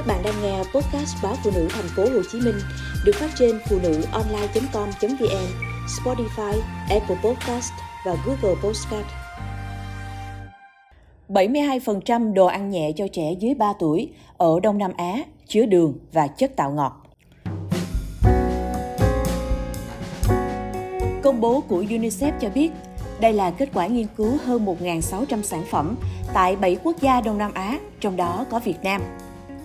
Các bạn đang nghe podcast báo phụ nữ thành phố Hồ Chí Minh được phát trên phụ nữ online.com.vn, Spotify, Apple Podcast và Google Podcast. 72% đồ ăn nhẹ cho trẻ dưới 3 tuổi ở Đông Nam Á chứa đường và chất tạo ngọt. Công bố của UNICEF cho biết đây là kết quả nghiên cứu hơn 1.600 sản phẩm tại 7 quốc gia Đông Nam Á, trong đó có Việt Nam.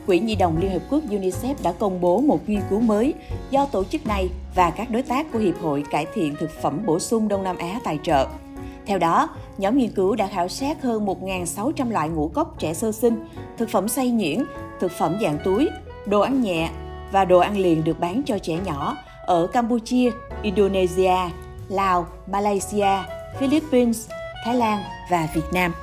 Quỹ Nhi đồng Liên Hợp Quốc UNICEF đã công bố một nghiên cứu mới do tổ chức này và các đối tác của Hiệp hội Cải thiện Thực phẩm Bổ sung Đông Nam Á tài trợ. Theo đó, nhóm nghiên cứu đã khảo sát hơn 1.600 loại ngũ cốc trẻ sơ sinh, thực phẩm xay nhuyễn, thực phẩm dạng túi, đồ ăn nhẹ và đồ ăn liền được bán cho trẻ nhỏ ở Campuchia, Indonesia, Lào, Malaysia, Philippines, Thái Lan và Việt Nam.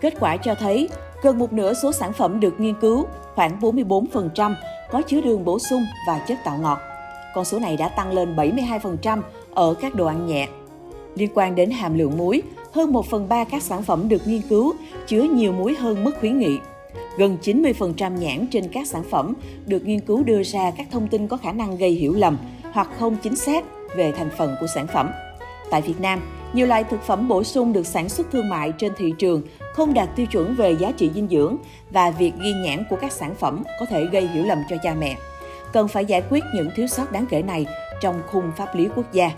Kết quả cho thấy gần một nửa số sản phẩm được nghiên cứu, khoảng 44%, có chứa đường bổ sung và chất tạo ngọt. Con số này đã tăng lên 72% ở các đồ ăn nhẹ. Liên quan đến hàm lượng muối, hơn 1 phần 3 các sản phẩm được nghiên cứu chứa nhiều muối hơn mức khuyến nghị. Gần 90% nhãn trên các sản phẩm được nghiên cứu đưa ra các thông tin có khả năng gây hiểu lầm hoặc không chính xác về thành phần của sản phẩm. Tại Việt Nam, nhiều loại thực phẩm bổ sung được sản xuất thương mại trên thị trường không đạt tiêu chuẩn về giá trị dinh dưỡng và việc ghi nhãn của các sản phẩm có thể gây hiểu lầm cho cha mẹ. Cần phải giải quyết những thiếu sót đáng kể này trong khung pháp lý quốc gia.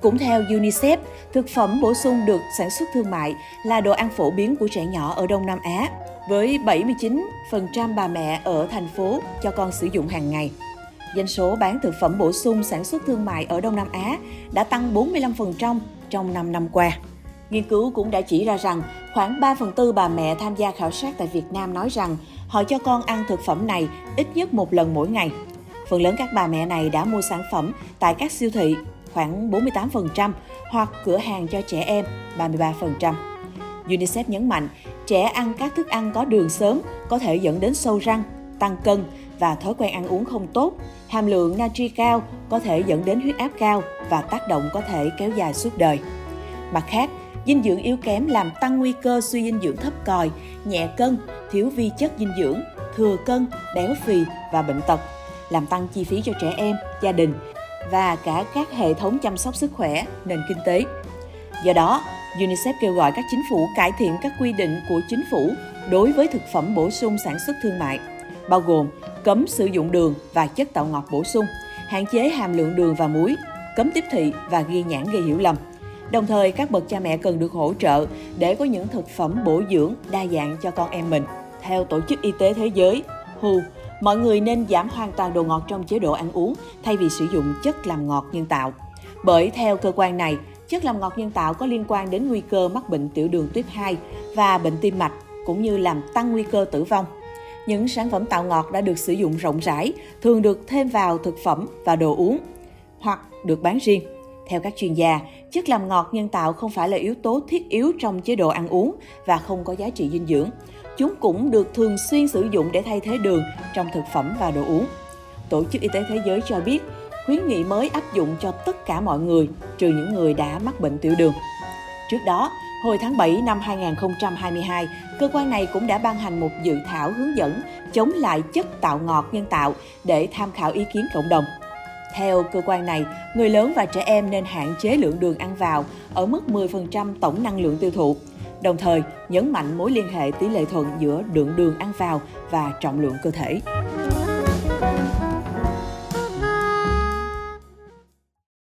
Cũng theo UNICEF, thực phẩm bổ sung được sản xuất thương mại là đồ ăn phổ biến của trẻ nhỏ ở Đông Nam Á, với 79% bà mẹ ở thành phố cho con sử dụng hàng ngày. Doanh số bán thực phẩm bổ sung sản xuất thương mại ở Đông Nam Á đã tăng 45% trong 5 năm qua. Nghiên cứu cũng đã chỉ ra rằng khoảng 3 phần tư bà mẹ tham gia khảo sát tại Việt Nam nói rằng họ cho con ăn thực phẩm này ít nhất một lần mỗi ngày. Phần lớn các bà mẹ này đã mua sản phẩm tại các siêu thị, khoảng 48%, hoặc cửa hàng cho trẻ em, 33%. UNICEF nhấn mạnh, trẻ ăn các thức ăn có đường sớm có thể dẫn đến sâu răng, tăng cân và thói quen ăn uống không tốt, hàm lượng natri cao có thể dẫn đến huyết áp cao và tác động có thể kéo dài suốt đời. Mặt khác, dinh dưỡng yếu kém làm tăng nguy cơ suy dinh dưỡng thấp còi, nhẹ cân, thiếu vi chất dinh dưỡng, thừa cân, béo phì và bệnh tật, làm tăng chi phí cho trẻ em, gia đình và cả các hệ thống chăm sóc sức khỏe, nền kinh tế. Do đó, UNICEF kêu gọi các chính phủ cải thiện các quy định của chính phủ đối với thực phẩm bổ sung sản xuất thương mại, bao gồm cấm sử dụng đường và chất tạo ngọt bổ sung, hạn chế hàm lượng đường và muối, cấm tiếp thị và ghi nhãn gây hiểu lầm. Đồng thời, các bậc cha mẹ cần được hỗ trợ để có những thực phẩm bổ dưỡng đa dạng cho con em mình. Theo Tổ chức Y tế Thế giới, WHO, mọi người nên giảm hoàn toàn đồ ngọt trong chế độ ăn uống thay vì sử dụng chất làm ngọt nhân tạo. Bởi theo cơ quan này, chất làm ngọt nhân tạo có liên quan đến nguy cơ mắc bệnh tiểu đường tuyếp 2 và bệnh tim mạch, cũng như làm tăng nguy cơ tử vong. Những sản phẩm tạo ngọt đã được sử dụng rộng rãi, thường được thêm vào thực phẩm và đồ uống, hoặc được bán riêng. Theo các chuyên gia, chất làm ngọt nhân tạo không phải là yếu tố thiết yếu trong chế độ ăn uống và không có giá trị dinh dưỡng. Chúng cũng được thường xuyên sử dụng để thay thế đường trong thực phẩm và đồ uống. Tổ chức Y tế Thế giới cho biết, khuyến nghị mới áp dụng cho tất cả mọi người, trừ những người đã mắc bệnh tiểu đường. Trước đó, hồi tháng 7 năm 2022, cơ quan này cũng đã ban hành một dự thảo hướng dẫn chống lại chất tạo ngọt nhân tạo để tham khảo ý kiến cộng đồng. Theo cơ quan này, người lớn và trẻ em nên hạn chế lượng đường ăn vào ở mức 10% tổng năng lượng tiêu thụ. Đồng thời, nhấn mạnh mối liên hệ tỷ lệ thuận giữa lượng đường ăn vào và trọng lượng cơ thể.